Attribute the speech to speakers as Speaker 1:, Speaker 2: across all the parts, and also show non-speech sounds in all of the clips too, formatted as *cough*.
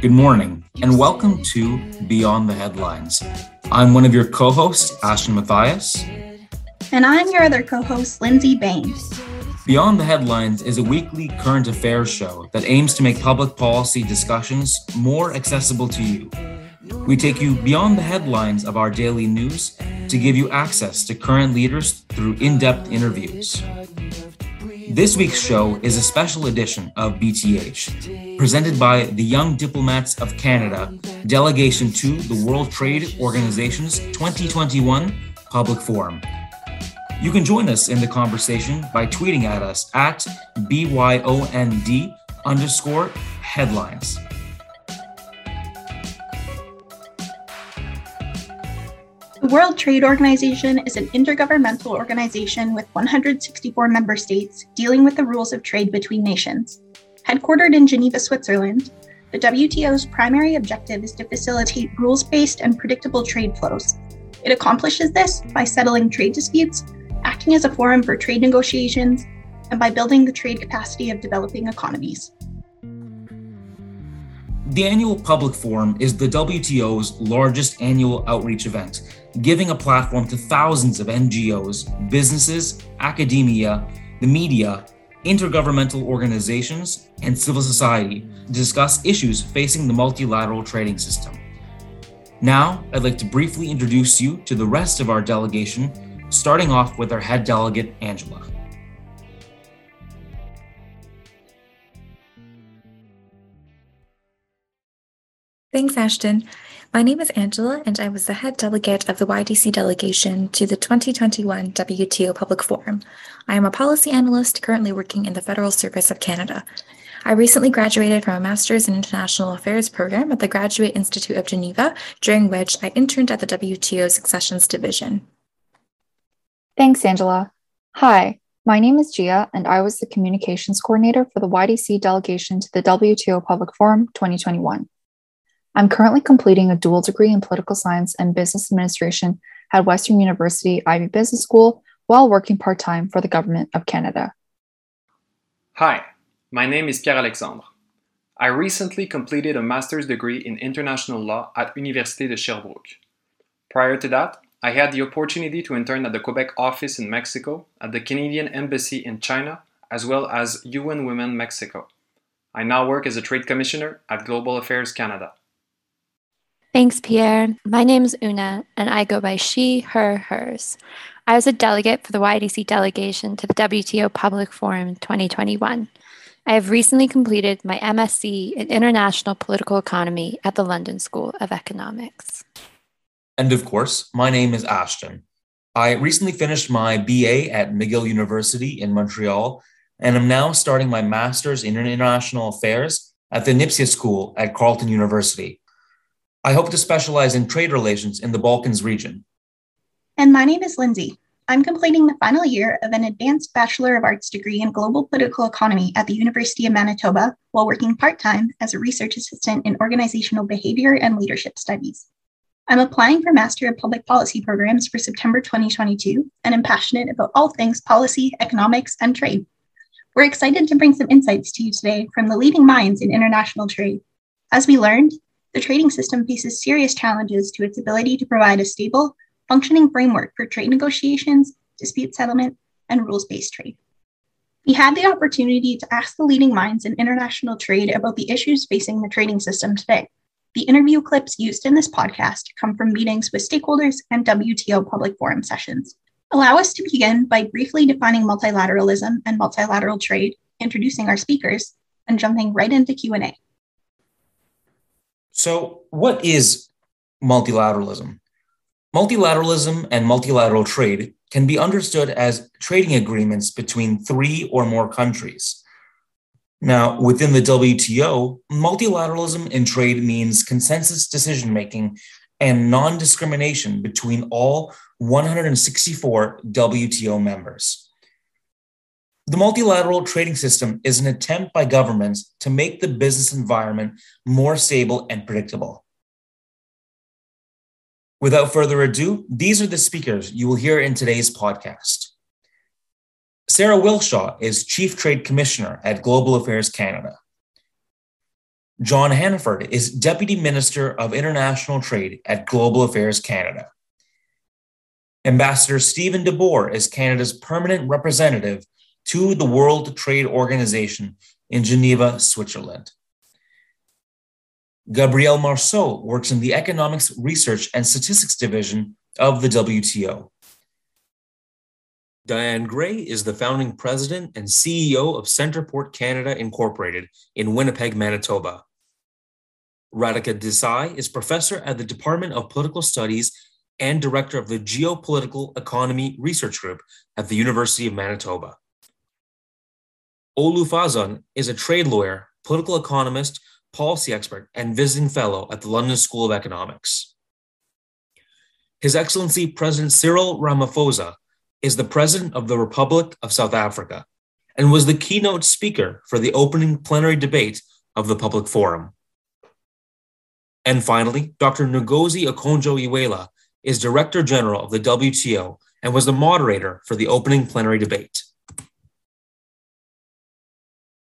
Speaker 1: Good morning, and welcome to Beyond the Headlines. I'm one of your co hosts, Ashton Matthias.
Speaker 2: And I'm your other co host, Lindsay Bain.
Speaker 1: Beyond the Headlines is a weekly current affairs show that aims to make public policy discussions more accessible to you. We take you beyond the headlines of our daily news to give you access to current leaders through in depth interviews. This week's show is a special edition of BTH, presented by the Young Diplomats of Canada, delegation to the World Trade Organization's 2021 Public Forum. You can join us in the conversation by tweeting at us at BYOND underscore headlines.
Speaker 2: The World Trade Organization is an intergovernmental organization with 164 member states dealing with the rules of trade between nations. Headquartered in Geneva, Switzerland, the WTO's primary objective is to facilitate rules based and predictable trade flows. It accomplishes this by settling trade disputes, acting as a forum for trade negotiations, and by building the trade capacity of developing economies.
Speaker 1: The annual public forum is the WTO's largest annual outreach event giving a platform to thousands of NGOs, businesses, academia, the media, intergovernmental organizations, and civil society to discuss issues facing the multilateral trading system. Now, I'd like to briefly introduce you to the rest of our delegation, starting off with our head delegate, Angela.
Speaker 3: Thanks, Ashton. My name is Angela, and I was the head delegate of the YDC delegation to the 2021 WTO Public Forum. I am a policy analyst currently working in the Federal Service of Canada. I recently graduated from a Master's in International Affairs program at the Graduate Institute of Geneva, during which I interned at the WTO Accessions Division.
Speaker 4: Thanks, Angela. Hi, my name is Gia, and I was the communications coordinator for the YDC delegation to the WTO Public Forum 2021. I'm currently completing a dual degree in political science and business administration at Western University Ivey Business School while working part time for the Government of Canada.
Speaker 5: Hi, my name is Pierre Alexandre. I recently completed a master's degree in international law at Université de Sherbrooke. Prior to that, I had the opportunity to intern at the Quebec office in Mexico, at the Canadian Embassy in China, as well as UN Women Mexico. I now work as a trade commissioner at Global Affairs Canada.
Speaker 6: Thanks, Pierre. My name is Una, and I go by she, her, hers. I was a delegate for the YDC delegation to the WTO Public Forum 2021. I have recently completed my MSc in International Political Economy at the London School of Economics.
Speaker 1: And of course, my name is Ashton. I recently finished my BA at McGill University in Montreal, and I'm now starting my master's in international affairs at the NPSIA School at Carleton University. I hope to specialize in trade relations in the Balkans region.
Speaker 2: And my name is Lindsay. I'm completing the final year of an advanced Bachelor of Arts degree in Global Political Economy at the University of Manitoba while working part time as a research assistant in organizational behavior and leadership studies. I'm applying for Master of Public Policy programs for September 2022 and am passionate about all things policy, economics, and trade. We're excited to bring some insights to you today from the leading minds in international trade. As we learned, the trading system faces serious challenges to its ability to provide a stable, functioning framework for trade negotiations, dispute settlement, and rules based trade. We had the opportunity to ask the leading minds in international trade about the issues facing the trading system today. The interview clips used in this podcast come from meetings with stakeholders and WTO public forum sessions. Allow us to begin by briefly defining multilateralism and multilateral trade, introducing our speakers, and jumping right into Q&A.
Speaker 1: So, what is multilateralism? Multilateralism and multilateral trade can be understood as trading agreements between three or more countries. Now, within the WTO, multilateralism in trade means consensus decision making and non discrimination between all 164 WTO members. The multilateral trading system is an attempt by governments to make the business environment more stable and predictable. Without further ado, these are the speakers you will hear in today's podcast. Sara Wilshaw is Chief Trade Commissioner at Global Affairs Canada. John Hannaford is Deputy Minister of International Trade at Global Affairs Canada. Ambassador Stephen DeBoer is Canada's permanent representative to the World Trade Organization in Geneva, Switzerland. Gabrielle Marceau works in the Economics Research and Statistics Division of the WTO. Diane Gray is the founding president and CEO of CentrePort Canada Incorporated in Winnipeg, Manitoba. Radhika Desai is professor at the Department of Political Studies and director of the Geopolitical Economy Research Group at the University of Manitoba. Olu Fasan is a trade lawyer, political economist, policy expert, and visiting fellow at the London School of Economics. His Excellency President Cyril Ramaphosa is the President of the Republic of South Africa and was the keynote speaker for the opening plenary debate of the public forum. And finally, Dr. Ngozi Okonjo-Iweala is Director General of the WTO and was the moderator for the opening plenary debate.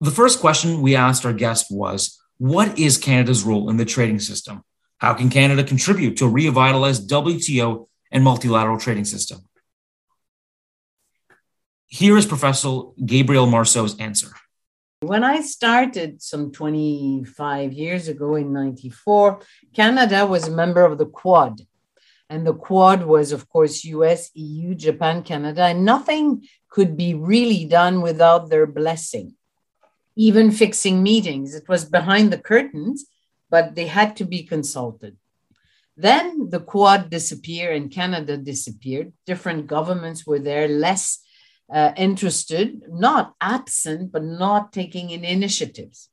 Speaker 1: The first question we asked our guest was What is Canada's role in the trading system? How can Canada contribute to a revitalized WTO and multilateral trading system? Here is Professor Gabrielle Marceau's answer.
Speaker 7: When I started some 25 years ago in 94, Canada was a member of the Quad. And the Quad was, of course, US, EU, Japan, Canada, and nothing could be really done without their blessing. Even fixing meetings, it was behind the curtains, but they had to be consulted. Then the Quad disappeared and Canada disappeared. Different governments were there, less uh, interested, not absent, but not taking in initiatives.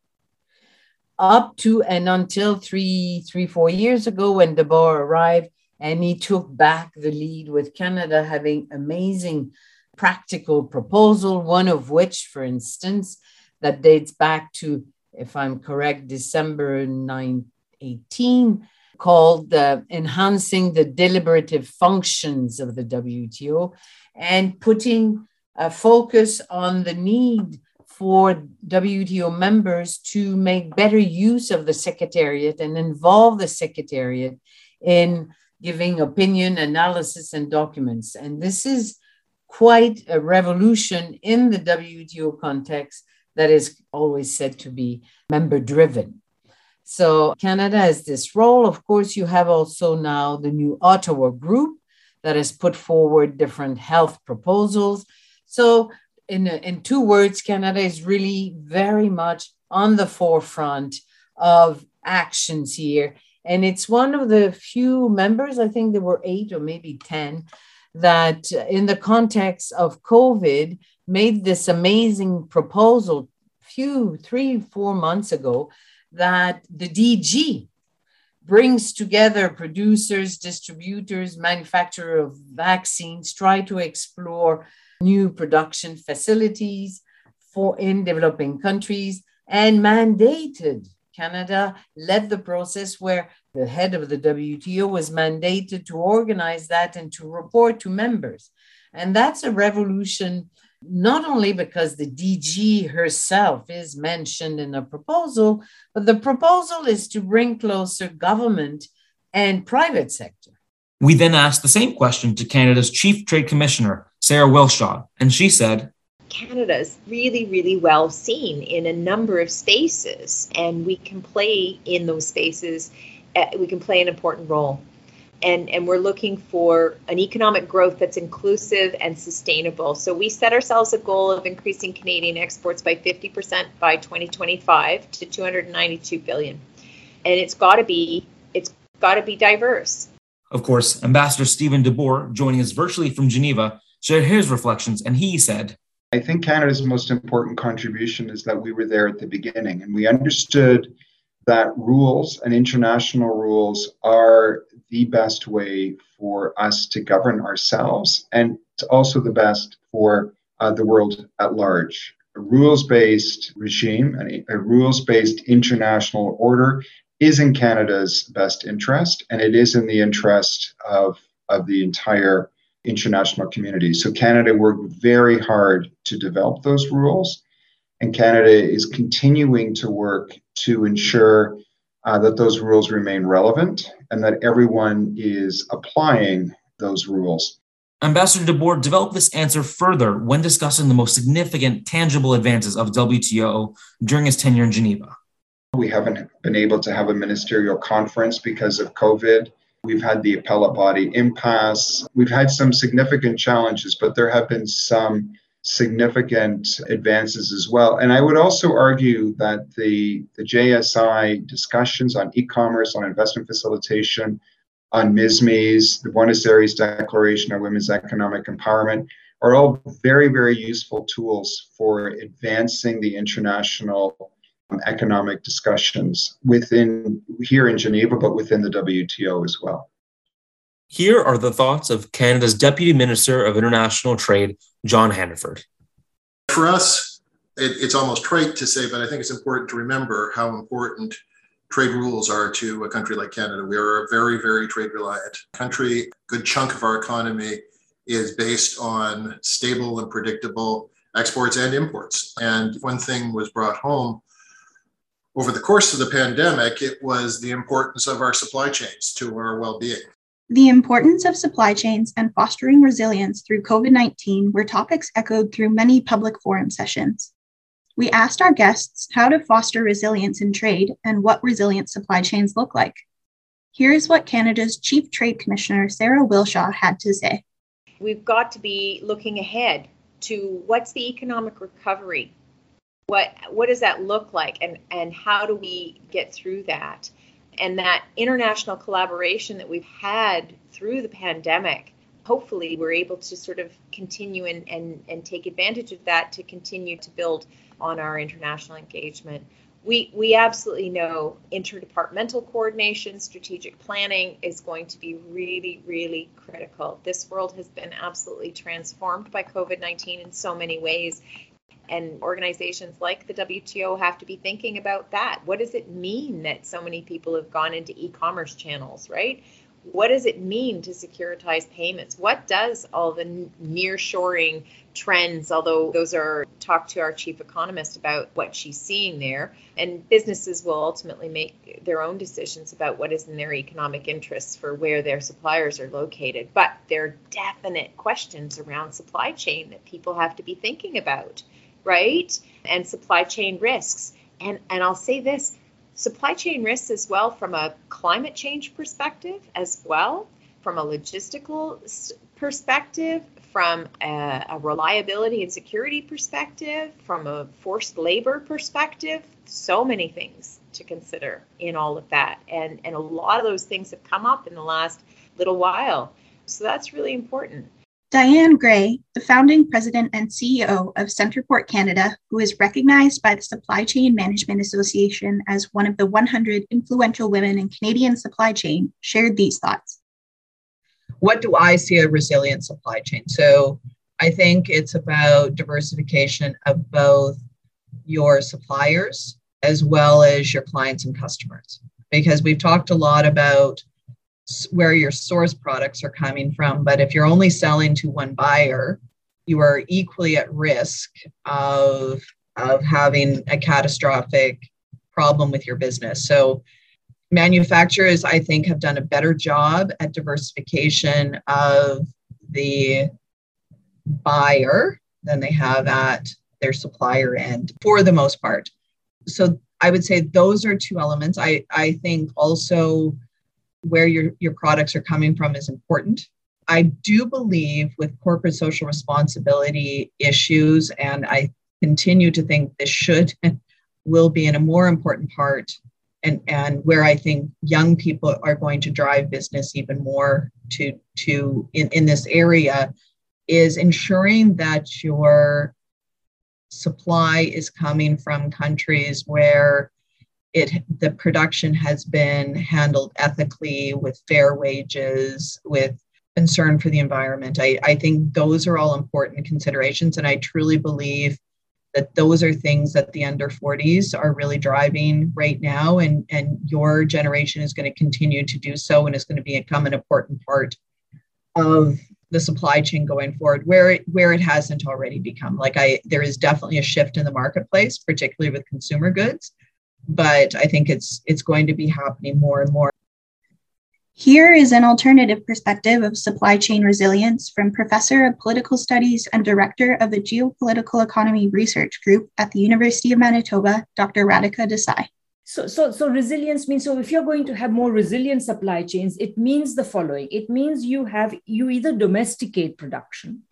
Speaker 7: Up to and until three, three, four years ago, when De Boer arrived, and he took back the lead with Canada having amazing practical proposal, one of which, for instance, that dates back to, if I'm correct, December 918, called uh, Enhancing the Deliberative Functions of the WTO and putting a focus on the need for WTO members to make better use of the Secretariat and involve the Secretariat in giving opinion, analysis, and documents. And this is quite a revolution in the WTO context that is always said to be member driven. So Canada has this role. Of course, you have also now the new Ottawa group that has put forward different health proposals. So, in, in two words, Canada is really very much on the forefront of actions here and it's one of the few members, I think there were eight or maybe 10, that in the context of COVID made this amazing proposal few, three, four months ago that the DG brings together producers, distributors, manufacturer of vaccines, try to explore new production facilities for in developing countries and mandated Canada led the process where the head of the WTO was mandated to organize that and to report to members. And that's a revolution, not only because the DG herself is mentioned in a proposal, but the proposal is to bring closer government and private sector.
Speaker 1: We then asked the same question to Canada's Chief Trade Commissioner, Sara Wilshaw, and she said,
Speaker 8: Canada is really, really well seen in a number of spaces, and we can play in those spaces. Uh, we can play an important role. And, and we're looking for an economic growth that's inclusive and sustainable. So we set ourselves a goal of increasing Canadian exports by 50% by 2025 to 292 billion. And it's got to be it's got to be diverse.
Speaker 1: Of course, Ambassador Stephen DeBoer, joining us virtually from Geneva, shared his reflections, and he said,
Speaker 9: I think Canada's most important contribution is that we were there at the beginning and we understood that rules and international rules are the best way for us to govern ourselves and it's also the best for uh, the world at large. A rules based regime, a, a rules based international order is in Canada's best interest and it is in the interest of, of the entire international community. So Canada worked very hard to develop those rules. And Canada is continuing to work to ensure uh, that those rules remain relevant and that everyone is applying those rules.
Speaker 1: Ambassador DeBoer developed this answer further when discussing the most significant tangible advances of WTO during his tenure in Geneva.
Speaker 9: We haven't been able to have a ministerial conference because of COVID. We've had the appellate body impasse. We've had some significant challenges, but there have been some significant advances as well. And I would also argue that the, the JSI discussions on e commerce, on investment facilitation, on MSMEs, the Buenos Aires Declaration on Women's Economic Empowerment are all very, very useful tools for advancing the international um, economic discussions within here in Geneva, but within the WTO as well.
Speaker 1: Here are the thoughts of Canada's Deputy Minister of International Trade, John Hannaford.
Speaker 10: For us, it, it's almost trite to say, but I think it's important to remember how important trade rules are to a country like Canada. We are a very, very trade reliant country. A good chunk of our economy is based on stable and predictable exports and imports. And one thing was brought home over the course of the pandemic, it was the importance of our supply chains to our well being.
Speaker 2: The importance of supply chains and fostering resilience through COVID 19 were topics echoed through many public forum sessions. We asked our guests how to foster resilience in trade and what resilient supply chains look like. Here is what Canada's Chief Trade Commissioner, Sara Wilshaw, had to say.
Speaker 8: We've got to be looking ahead to what's the economic recovery? What, what does that look like? And, and how do we get through that? And that international collaboration that we've had through the pandemic hopefully we're able to sort of continue and, and, and take advantage of that to continue to build on our international engagement. We, we absolutely know interdepartmental coordination, strategic planning is going to be really, really critical. This world has been absolutely transformed by COVID 19 in so many ways. And organizations like the WTO have to be thinking about that. What does it mean that so many people have gone into e commerce channels, right? What does it mean to securitize payments? What does all the near-shoring trends, although those are talk to our chief economist about what she's seeing there, and businesses will ultimately make their own decisions about what is in their economic interests for where their suppliers are located. But there are definite questions around supply chain that people have to be thinking about right? And supply chain risks. And, and I'll say this supply chain risks as well from a climate change perspective, as well, from a logistical perspective, from a, a, reliability and security perspective, from a forced labor perspective, so many things to consider in all of that. And, and a lot of those things have come up in the last little while. So that's really important.
Speaker 2: Diane Gray, the founding president and CEO of CentrePort Canada, who is recognized by the Supply Chain Management Association as one of the 100 influential women in Canadian supply chain, shared these thoughts.
Speaker 11: What do I see a resilient supply chain? So I think it's about diversification of both your suppliers as well as your clients and customers. Because we've talked a lot about where your source products are coming from. But if you're only selling to one buyer, you are equally at risk of, of having a catastrophic problem with your business. So, manufacturers, I think, have done a better job at diversification of the buyer than they have at their supplier end for the most part. So, I would say those are two elements. I, I think also where your, your products are coming from is important. I do believe with corporate social responsibility issues, and I continue to think this should and will be in a more important part and, and where I think young people are going to drive business even more to to in, in this area is ensuring that your supply is coming from countries where it the production has been handled ethically with fair wages with concern for the environment. I, I think those are all important considerations and i truly believe that those are things that the under 40s are really driving right now and and your generation is going to continue to do so and is going to become an important part of the supply chain going forward where it where it hasn't already become. Like i there is definitely a shift in the marketplace particularly with consumer goods but i think it's it's going to be happening more and more
Speaker 2: here is an alternative perspective of supply chain resilience from professor of political studies and director of the geopolitical economy research group at the university of manitoba dr radhika desai
Speaker 12: so, so, so resilience means so if you're going to have more resilient supply chains, it means the following. It means you have you either domesticate production,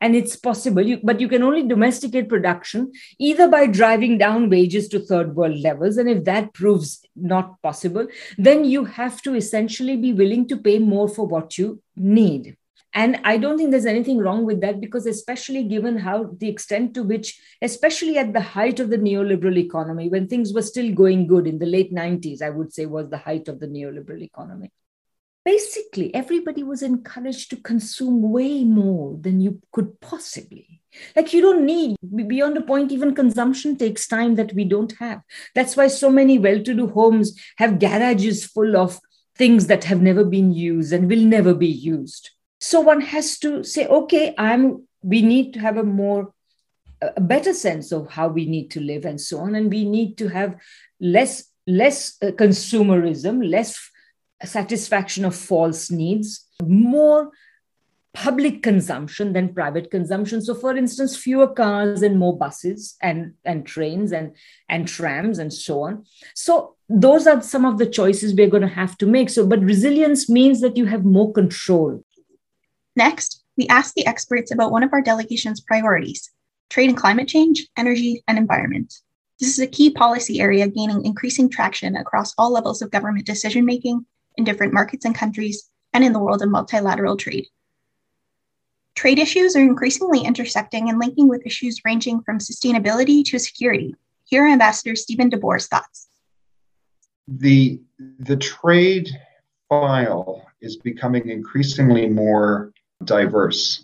Speaker 12: and it's possible, you, but you can only domesticate production either by driving down wages to third world levels, and if that proves not possible, then you have to essentially be willing to pay more for what you need. And I don't think there's anything wrong with that because, especially given how the extent to which, especially at the height of the neoliberal economy, when things were still going good in the late 90s, I would say was the height of the neoliberal economy. Basically, everybody was encouraged to consume way more than you could possibly. Like, you don't need, beyond a point, even consumption takes time that we don't have. That's why so many well to do homes have garages full of things that have never been used and will never be used so one has to say okay i'm we need to have a more a better sense of how we need to live and so on and we need to have less less uh, consumerism less satisfaction of false needs more public consumption than private consumption. So for instance fewer cars and more buses and and trains and and trams and so on. So those are some of the choices we're going to have to make. So but resilience means that you have more control.
Speaker 2: Next, we asked the experts about one of our delegation's priorities trade and climate change, energy, and environment. This is a key policy area gaining increasing traction across all levels of government decision making in different markets and countries and in the world of multilateral trade. Trade issues are increasingly intersecting and linking with issues ranging from sustainability to security. Here are Ambassador Stephen DeBoer's thoughts.
Speaker 9: The, the trade file is becoming increasingly more diverse.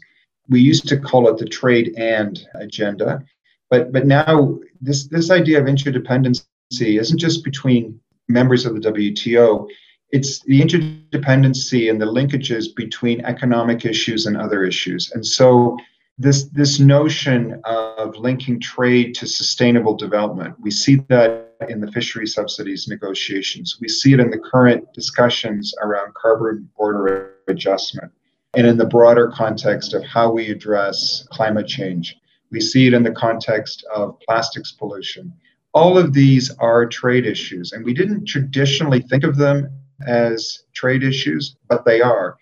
Speaker 9: We used to call it the trade and agenda, but but now this this idea of interdependency isn't just between members of the WTO. It's the interdependency and the linkages between economic issues and other issues. And so this this notion of linking trade to sustainable development, we see that in the fishery subsidies negotiations. We see it in the current discussions around carbon border adjustment and in the broader context of how we address climate change. We see it in the context of plastics pollution. All of these are trade issues, and we didn't traditionally think of them as trade issues, but they are.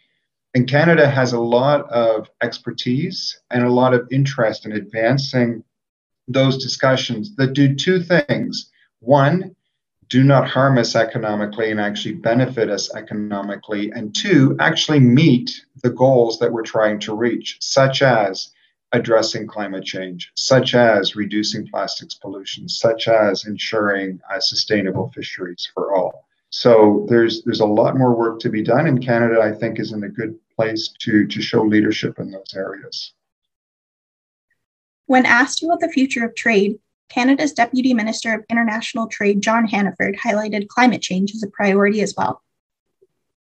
Speaker 9: And Canada has a lot of expertise and a lot of interest in advancing those discussions that do two things. One, do not harm us economically and actually benefit us economically, and two, actually meet the goals that we're trying to reach, such as addressing climate change, such as reducing plastics pollution, such as ensuring uh, sustainable fisheries for all. So there's there's a lot more work to be done, and Canada, I think, is in a good place to to show leadership in those areas.
Speaker 2: When asked about the future of trade, Canada's Deputy Minister of International Trade, John Hannaford, highlighted climate change as a priority as well.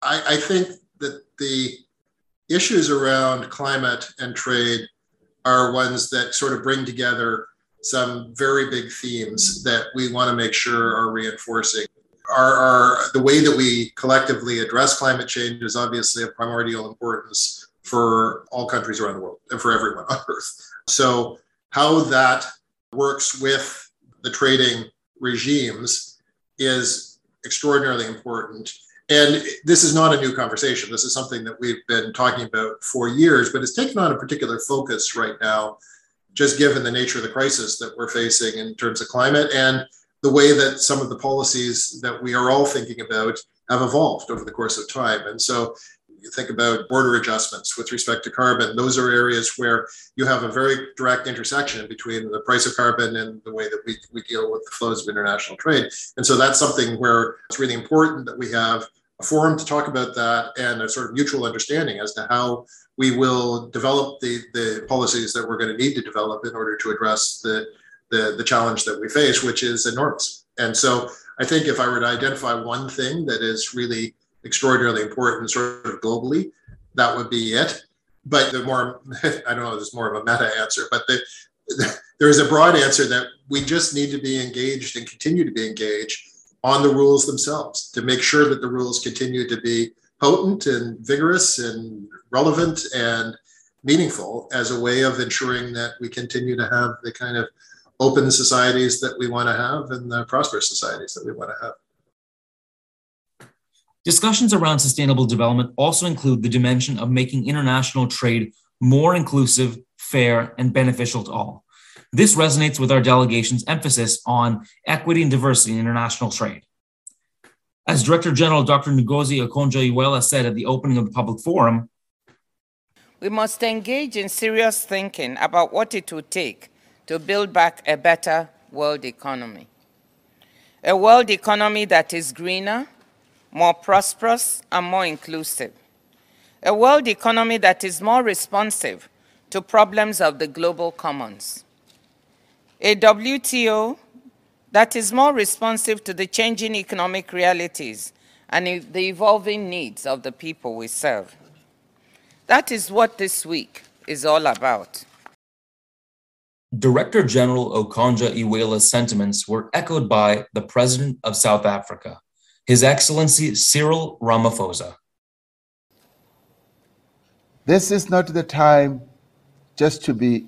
Speaker 10: I, I think that the issues around climate and trade are ones that sort of bring together some very big themes that we want to make sure are reinforcing. Our, our, the way that we collectively address climate change is obviously of primordial importance for all countries around the world and for everyone *laughs* on Earth. So, how that works with the trading regimes is extraordinarily important. And this is not a new conversation. This is something that we've been talking about for years, but it's taken on a particular focus right now, just given the nature of the crisis that we're facing in terms of climate and the way that some of the policies that we are all thinking about have evolved over the course of time. And so you think about border adjustments with respect to carbon, those are areas where you have a very direct intersection between the price of carbon and the way that we, we deal with the flows of international trade. And so that's something where it's really important that we have a forum to talk about that and a sort of mutual understanding as to how we will develop the, the policies that we're going to need to develop in order to address the, the, the challenge that we face, which is enormous. And so I think if I were to identify one thing that is really extraordinarily important sort of globally that would be it. But the more, *laughs* I don't know, there's more of a meta answer, but the, there is a broad answer that we just need to be engaged and continue to be engaged on the rules themselves to make sure that the rules continue to be potent and vigorous and relevant and meaningful as a way of ensuring that we continue to have the kind of open societies that we want to have and the prosperous societies that we want to have.
Speaker 1: Discussions around sustainable development also include the dimension of making international trade more inclusive, fair, and beneficial to all. This resonates with our delegation's emphasis on equity and diversity in international trade. As Director General Dr. Ngozi Okonjo-Iweala said at the opening of the public forum,
Speaker 13: we must engage in serious thinking about what it would take to build back a better world economy. A world economy that is greener, more prosperous, and more inclusive. A world economy that is more responsive to problems of the global commons. A WTO that is more responsive to the changing economic realities and the evolving needs of the people we serve. That is what this week is all about.
Speaker 1: Director General Okonjo-Iweala's sentiments were echoed by the President of South Africa, his Excellency Cyril Ramaphosa.
Speaker 14: This is not the time just to be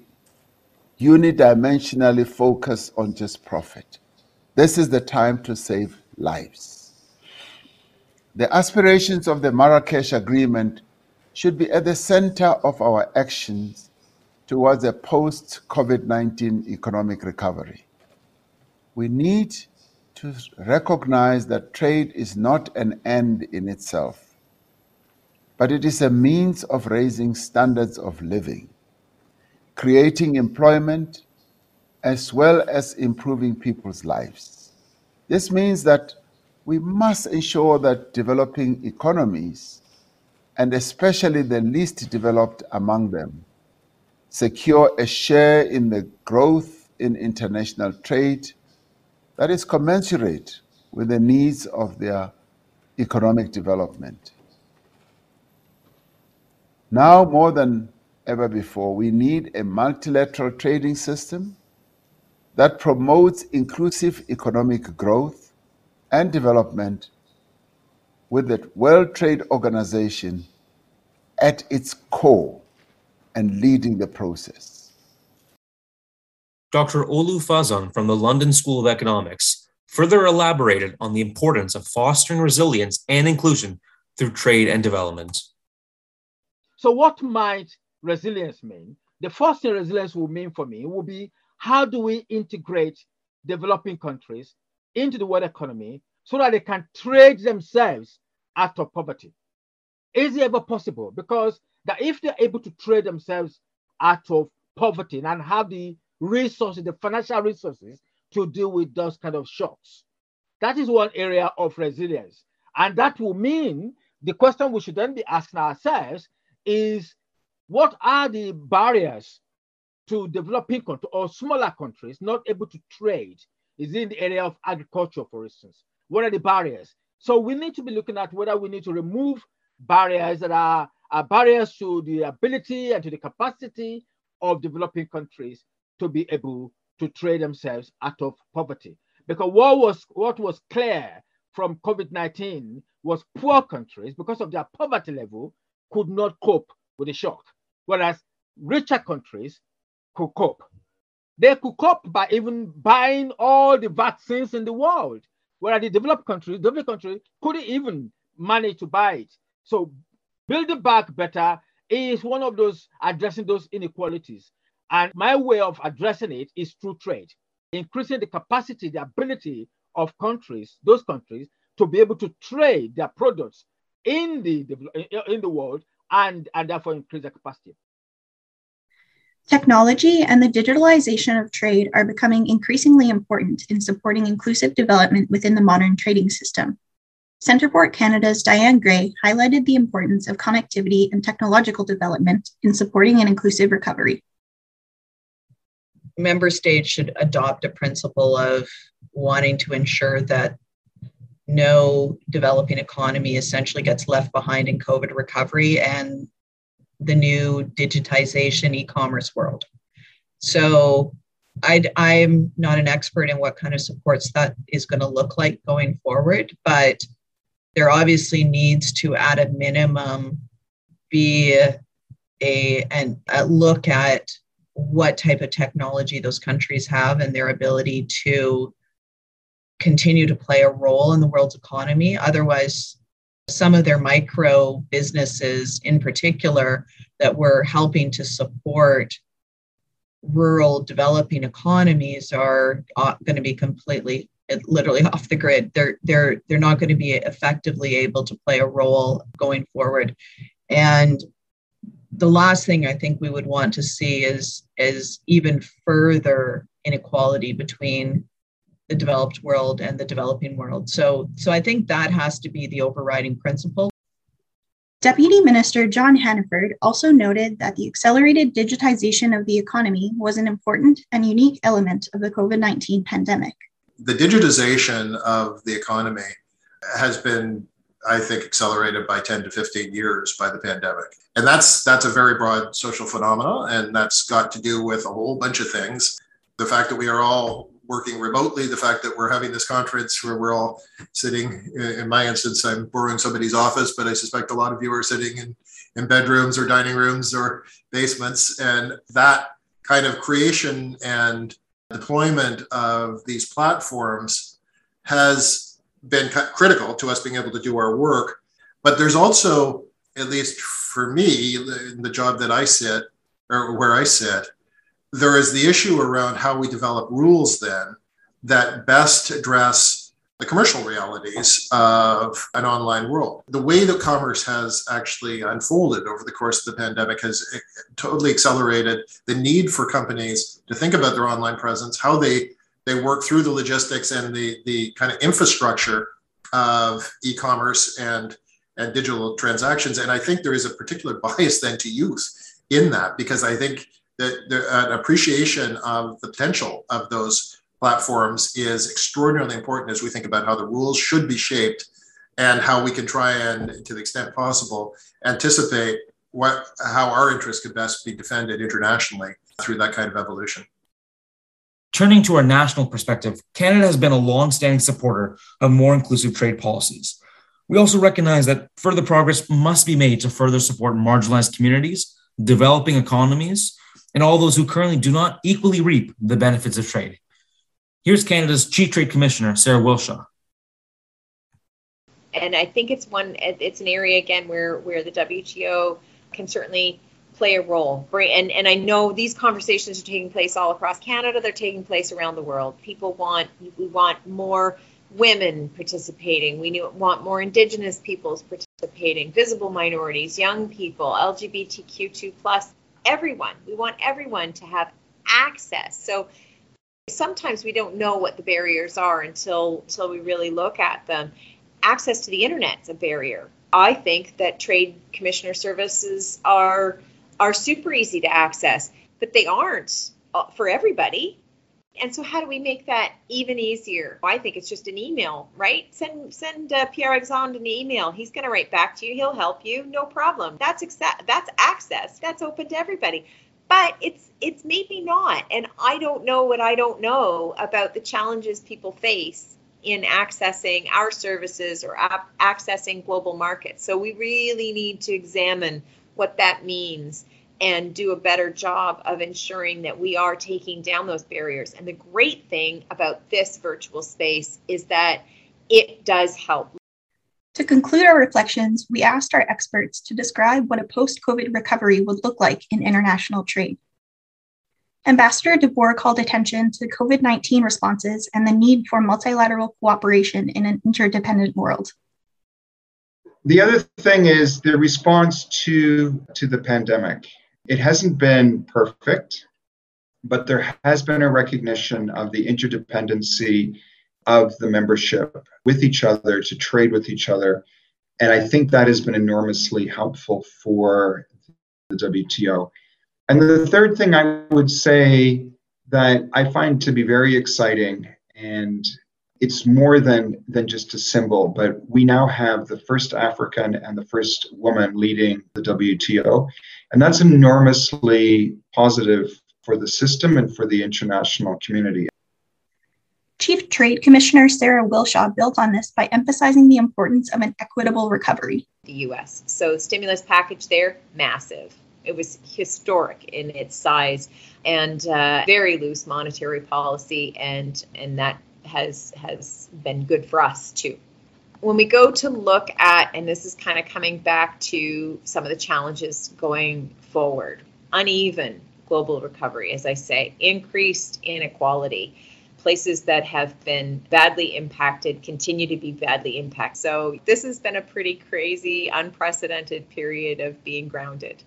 Speaker 14: unidimensionally focused on just profit. This is the time to save lives. The aspirations of the Marrakesh Agreement should be at the center of our actions towards a post COVID 19 economic recovery. We need to recognize that trade is not an end in itself, but it is a means of raising standards of living, creating employment, as well as improving people's lives. This means that we must ensure that developing economies, and especially the least developed among them, secure a share in the growth in international trade that is commensurate with the needs of their economic development. Now, more than ever before, we need a multilateral trading system that promotes inclusive economic growth and development with the World Trade Organization at its core and leading the process.
Speaker 1: Dr. Olu Fasan from the London School of Economics further elaborated on the importance of fostering resilience and inclusion through trade and development.
Speaker 15: So, what might resilience mean? The first thing resilience will mean for me will be how do we integrate developing countries into the world economy so that they can trade themselves out of poverty? Is it ever possible? Because that if they're able to trade themselves out of poverty and have the resources, the financial resources to deal with those kind of shocks. That is one area of resilience. And that will mean the question we should then be asking ourselves is what are the barriers to developing countries or smaller countries not able to trade? Is in the area of agriculture, for instance? What are the barriers? So we need to be looking at whether we need to remove barriers that are, are barriers to the ability and to the capacity of developing countries to be able to trade themselves out of poverty. Because what was what was clear from COVID-19 was poor countries, because of their poverty level, could not cope with the shock, whereas richer countries could cope. They could cope by even buying all the vaccines in the world, whereas the developed countries, developed countries couldn't even manage to buy it. So building back better is one of those addressing those inequalities. And my way of addressing it is through trade, increasing the capacity, the ability of countries, those countries, to be able to trade their products in the, in the world and, and therefore increase their capacity.
Speaker 2: Technology and the digitalization of trade are becoming increasingly important in supporting inclusive development within the modern trading system. CentrePort Canada's Diane Gray highlighted the importance of connectivity and technological development in supporting an inclusive recovery
Speaker 11: member states should adopt a principle of wanting to ensure that no developing economy essentially gets left behind in COVID recovery. And the new digitization e-commerce world. So i am not an expert in what kind of supports that is going to look like going forward, but there obviously needs to, at a minimum, be a, and a look at what type of technology those countries have and their ability to continue to play a role in the world's economy. Otherwise, some of their micro businesses in particular that were helping to support rural developing economies are uh, going to be completely literally *laughs* off the grid. They're they're they're not going to be effectively able to play a role going forward. And the last thing i think we would want to see is is even further inequality between the developed world and the developing world. So so i think that has to be the overriding principle.
Speaker 2: Deputy Minister John Hannaford also noted that the accelerated digitization of the economy was an important and unique element of the COVID 19 pandemic.
Speaker 10: The digitization of the economy has been, I think, accelerated by 10 to 15 years by the pandemic. And that's that's a very broad social phenomenon, and that's got to do with a whole bunch of things. The fact that we are all working remotely, the fact that we're having this conference where we're all sitting, in my instance, I'm borrowing somebody's office, but I suspect a lot of you are sitting in, in bedrooms or dining rooms or basements. And that kind of creation and deployment of these platforms has been critical to us being able to do our work. But there's also, at least for me, in the job that I sit or where I sit, there is the issue around how we develop rules then that best address the commercial realities of an online world. The way that commerce has actually unfolded over the course of the pandemic has totally accelerated the need for companies to think about their online presence, how they they work through the logistics and the the kind of infrastructure of e-commerce and and digital transactions. And I think there is a particular bias then to youth in that because I think that an appreciation of the potential of those platforms is extraordinarily important as we think about how the rules should be shaped and how we can try and, to the extent possible, anticipate what how our interests could best be defended internationally through that kind of evolution.
Speaker 1: Turning to our national perspective, Canada has been a long-standing supporter of more inclusive trade policies. We also recognize that further progress must be made to further support marginalized communities, developing economies, and all those who currently do not equally reap the benefits of trade. Here's Canada's Chief Trade Commissioner, Sara Wilshaw.
Speaker 8: And I think it's one, it's an area again where, where the WTO can certainly play a role. And, and I know these conversations are taking place all across Canada, they're taking place around the world. People want, we want more women participating, we want more Indigenous peoples participating, visible minorities, young people, LGBTQ2 plus everyone. We want everyone to have access. So sometimes we don't know what the barriers are until until we really look at them. Access to the internet is a barrier. I think that trade commissioner services are are super easy to access, but they aren't uh, for everybody. And so, how do we make that even easier? I think it's just an email, right? Send send uh, Pierre Alexandre an email. He's going to write back to you. He'll help you, no problem. That's accept, that's access. That's open to everybody. But it's it's maybe not, and I don't know what I don't know about the challenges people face in accessing our services or ap- accessing global markets. So we really need to examine what that means and do a better job of ensuring that we are taking down those barriers. And the great thing about this virtual space is that it does help.
Speaker 2: To conclude our reflections, we asked our experts to describe what a post COVID recovery would look like in international trade. Ambassador DeBoer called attention to COVID 19 responses and the need for multilateral cooperation in an interdependent world.
Speaker 9: The other thing is the response to, to the pandemic. It hasn't been perfect, but there has been a recognition of the interdependency of the membership with each other to trade with each other. And I think that has been enormously helpful for the WTO. And the third thing I would say that I find to be very exciting, and it's more than, than just a symbol, but we now have the first African and the first woman leading the WTO. And that's enormously positive for the system and for the international community.
Speaker 2: Chief Trade Commissioner Sara Wilshaw built on this by emphasizing the importance of an equitable recovery.
Speaker 8: The US. So, stimulus package there, massive. It was historic in its size and uh, very loose monetary policy, and, and that has, has been good for us too when we go to look at, and this is kind of coming back to some of the challenges going forward, uneven global recovery, as I say, increased inequality. Places that have been badly impacted continue to be badly impacted. So, this has been a pretty crazy, unprecedented period of being grounded.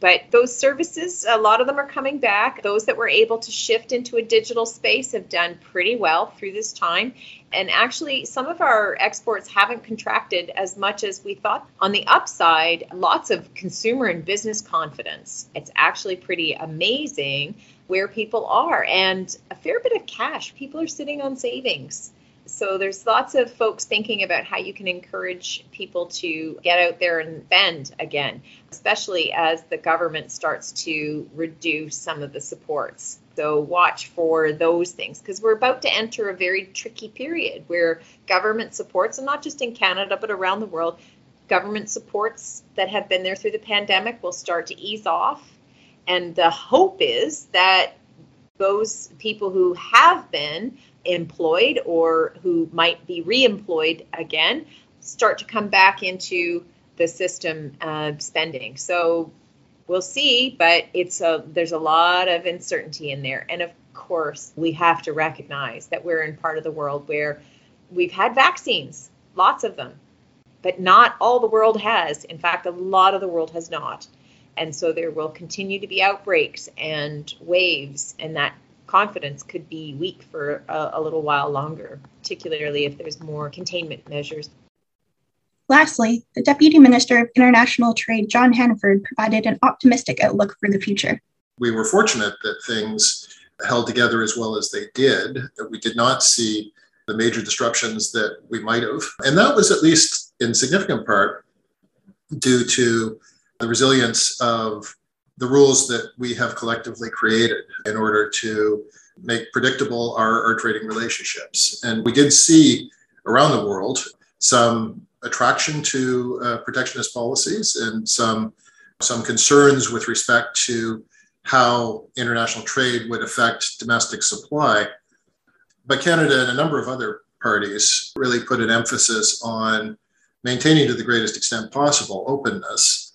Speaker 8: But those services, a lot of them are coming back. Those that were able to shift into a digital space have done pretty well through this time. And actually, some of our exports haven't contracted as much as we thought. On the upside, lots of consumer and business confidence. It's actually pretty amazing where people are and a fair bit of cash. People are sitting on savings so there's lots of folks thinking about how you can encourage people to get out there and spend again, especially as the government starts to reduce some of the supports. So watch for those things because we're about to enter a very tricky period where government supports, and not just in Canada but around the world, government supports that have been there through the pandemic will start to ease off. And the hope is that those people who have been employed or who might be reemployed again start to come back into the system uh, spending. So we'll see, but it's a there's a lot of uncertainty in there, and of course we have to recognize that we're in part of the world where we've had vaccines, lots of them, but not all the world has. In fact, a lot of the world has not. And so there will continue to be outbreaks and waves, and that confidence could be weak for a, a little while longer, particularly if there's more containment measures.
Speaker 2: Lastly, the Deputy Minister of International Trade, John Hannaford, provided an optimistic outlook for the future.
Speaker 10: We were fortunate that things held together as well as they did, that we did not see the major disruptions that we might have. And that was at least in significant part due to the resilience of the rules that we have collectively created in order to make predictable our, our trading relationships. And we did see around the world some attraction to uh, protectionist policies and some some concerns with respect to how international trade would affect domestic supply. But Canada and a number of other parties really put an emphasis on maintaining to the greatest extent possible openness.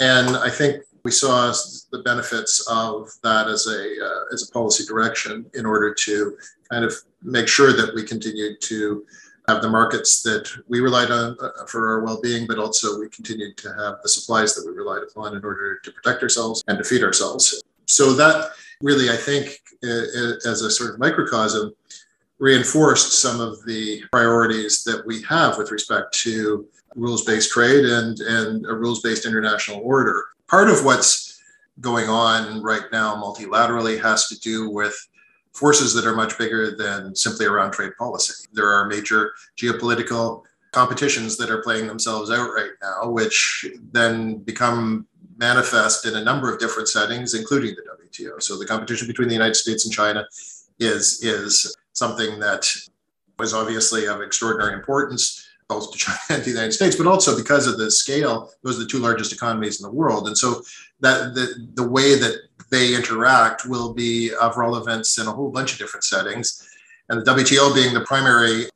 Speaker 10: And I think we saw the benefits of that as a uh, as a policy direction in order to kind of make sure that we continued to have the markets that we relied on uh, for our well-being, but also we continued to have the supplies that we relied upon in order to protect ourselves and to feed ourselves. So that really, I think, as a sort of microcosm, reinforced some of the priorities that we have with respect to rules-based trade and, and a rules-based international order part of what's going on right now multilaterally has to do with forces that are much bigger than simply around trade policy. There are major geopolitical competitions that are playing themselves out right now, which then become manifest in a number of different settings, including the WTO. So the competition between the United States and China is, is something that was obviously of extraordinary importance both to China and the United States, but also because of the scale, those are the two largest economies in the world. And so that the, the way that they interact will be of relevance in a whole bunch of different settings. And the WTO being the primary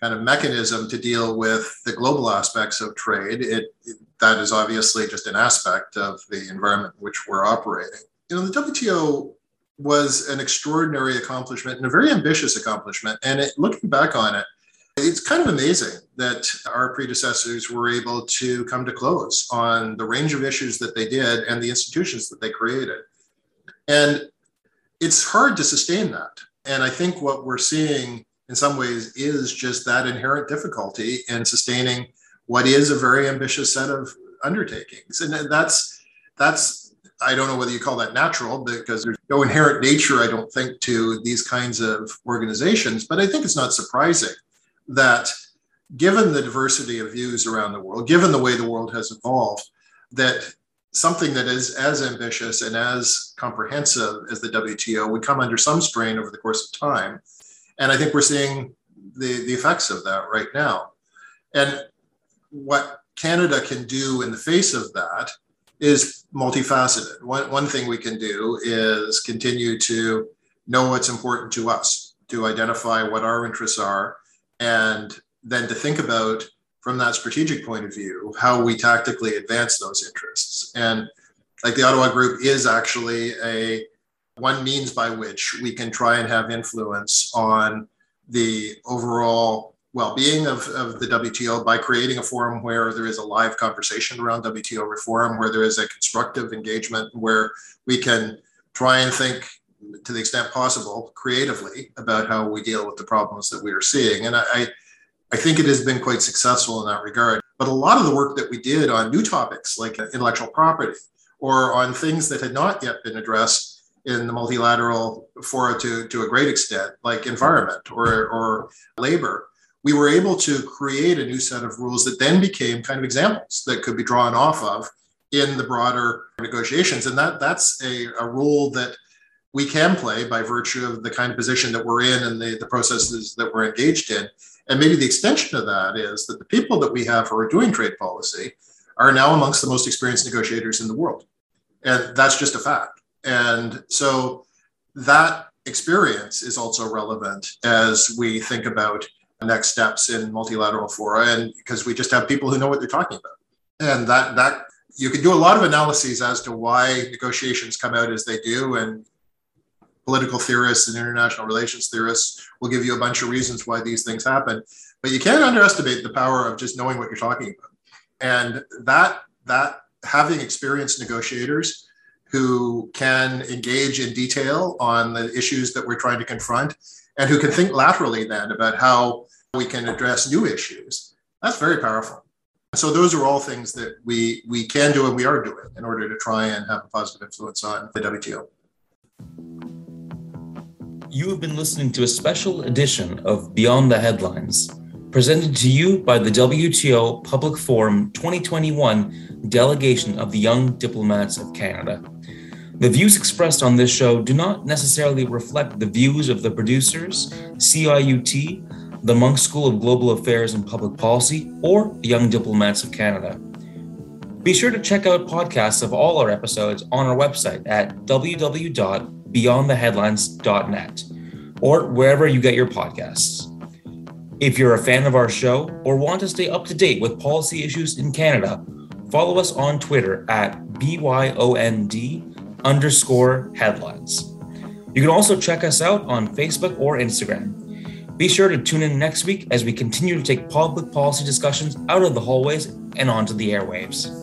Speaker 10: kind of mechanism to deal with the global aspects of trade, it, it that is obviously just an aspect of the environment in which we're operating. You know, the WTO was an extraordinary accomplishment and a very ambitious accomplishment. And it, looking back on it, it's kind of amazing that our predecessors were able to come to close on the range of issues that they did and the institutions that they created. And it's hard to sustain that. And I think what we're seeing in some ways is just that inherent difficulty in sustaining what is a very ambitious set of undertakings. And that's that's I don't know whether you call that natural because there's no inherent nature, I don't think, to these kinds of organizations, but I think it's not surprising that given the diversity of views around the world, given the way the world has evolved, that something that is as ambitious and as comprehensive as the WTO would come under some strain over the course of time. And I think we're seeing the, the effects of that right now. And what Canada can do in the face of that is multifaceted. One, one thing we can do is continue to know what's important to us, to identify what our interests are, and then to think about from that strategic point of view how we tactically advance those interests. And like the Ottawa Group is actually a one means by which we can try and have influence on the overall well-being of, of the WTO by creating a forum where there is a live conversation around WTO reform, where there is a constructive engagement, where we can try and think to the extent possible creatively about how we deal with the problems that we are seeing. And I, I think it has been quite successful in that regard. But a lot of the work that we did on new topics like intellectual property or on things that had not yet been addressed in the multilateral fora to, to a great extent, like environment or, or labor, we were able to create a new set of rules that then became kind of examples that could be drawn off of in the broader negotiations. And that that's a, a role that we can play by virtue of the kind of position that we're in and the, the processes that we're engaged in. And maybe the extension of that is that the people that we have who are doing trade policy are now amongst the most experienced negotiators in the world. And that's just a fact. And so that experience is also relevant as we think about next steps in multilateral fora and because we just have people who know what they're talking about and that that you can do a lot of analyses as to why negotiations come out as they do and political theorists and international relations theorists will give you a bunch of reasons why these things happen but you can't underestimate the power of just knowing what you're talking about and that that having experienced negotiators who can engage in detail on the issues that we're trying to confront and who can think laterally then about how we can address new issues. That's very powerful. So those are all things that we we can do and we are doing in order to try and have a positive influence on the WTO.
Speaker 1: You have been listening to a special edition of Beyond the Headlines, presented to you by the WTO Public Forum 2021 delegation of the Young Diplomats of Canada. The views expressed on this show do not necessarily reflect the views of the producers, CIUT, the Munk School of Global Affairs and Public Policy, or the Young Diplomats of Canada. Be sure to check out podcasts of all our episodes on our website at www.beyondtheheadlines.net or wherever you get your podcasts. If you're a fan of our show or want to stay up to date with policy issues in Canada, follow us on Twitter at BYOND underscore headlines. You can also check us out on Facebook or Instagram. Be sure to tune in next week as we continue to take public policy discussions out of the hallways and onto the airwaves.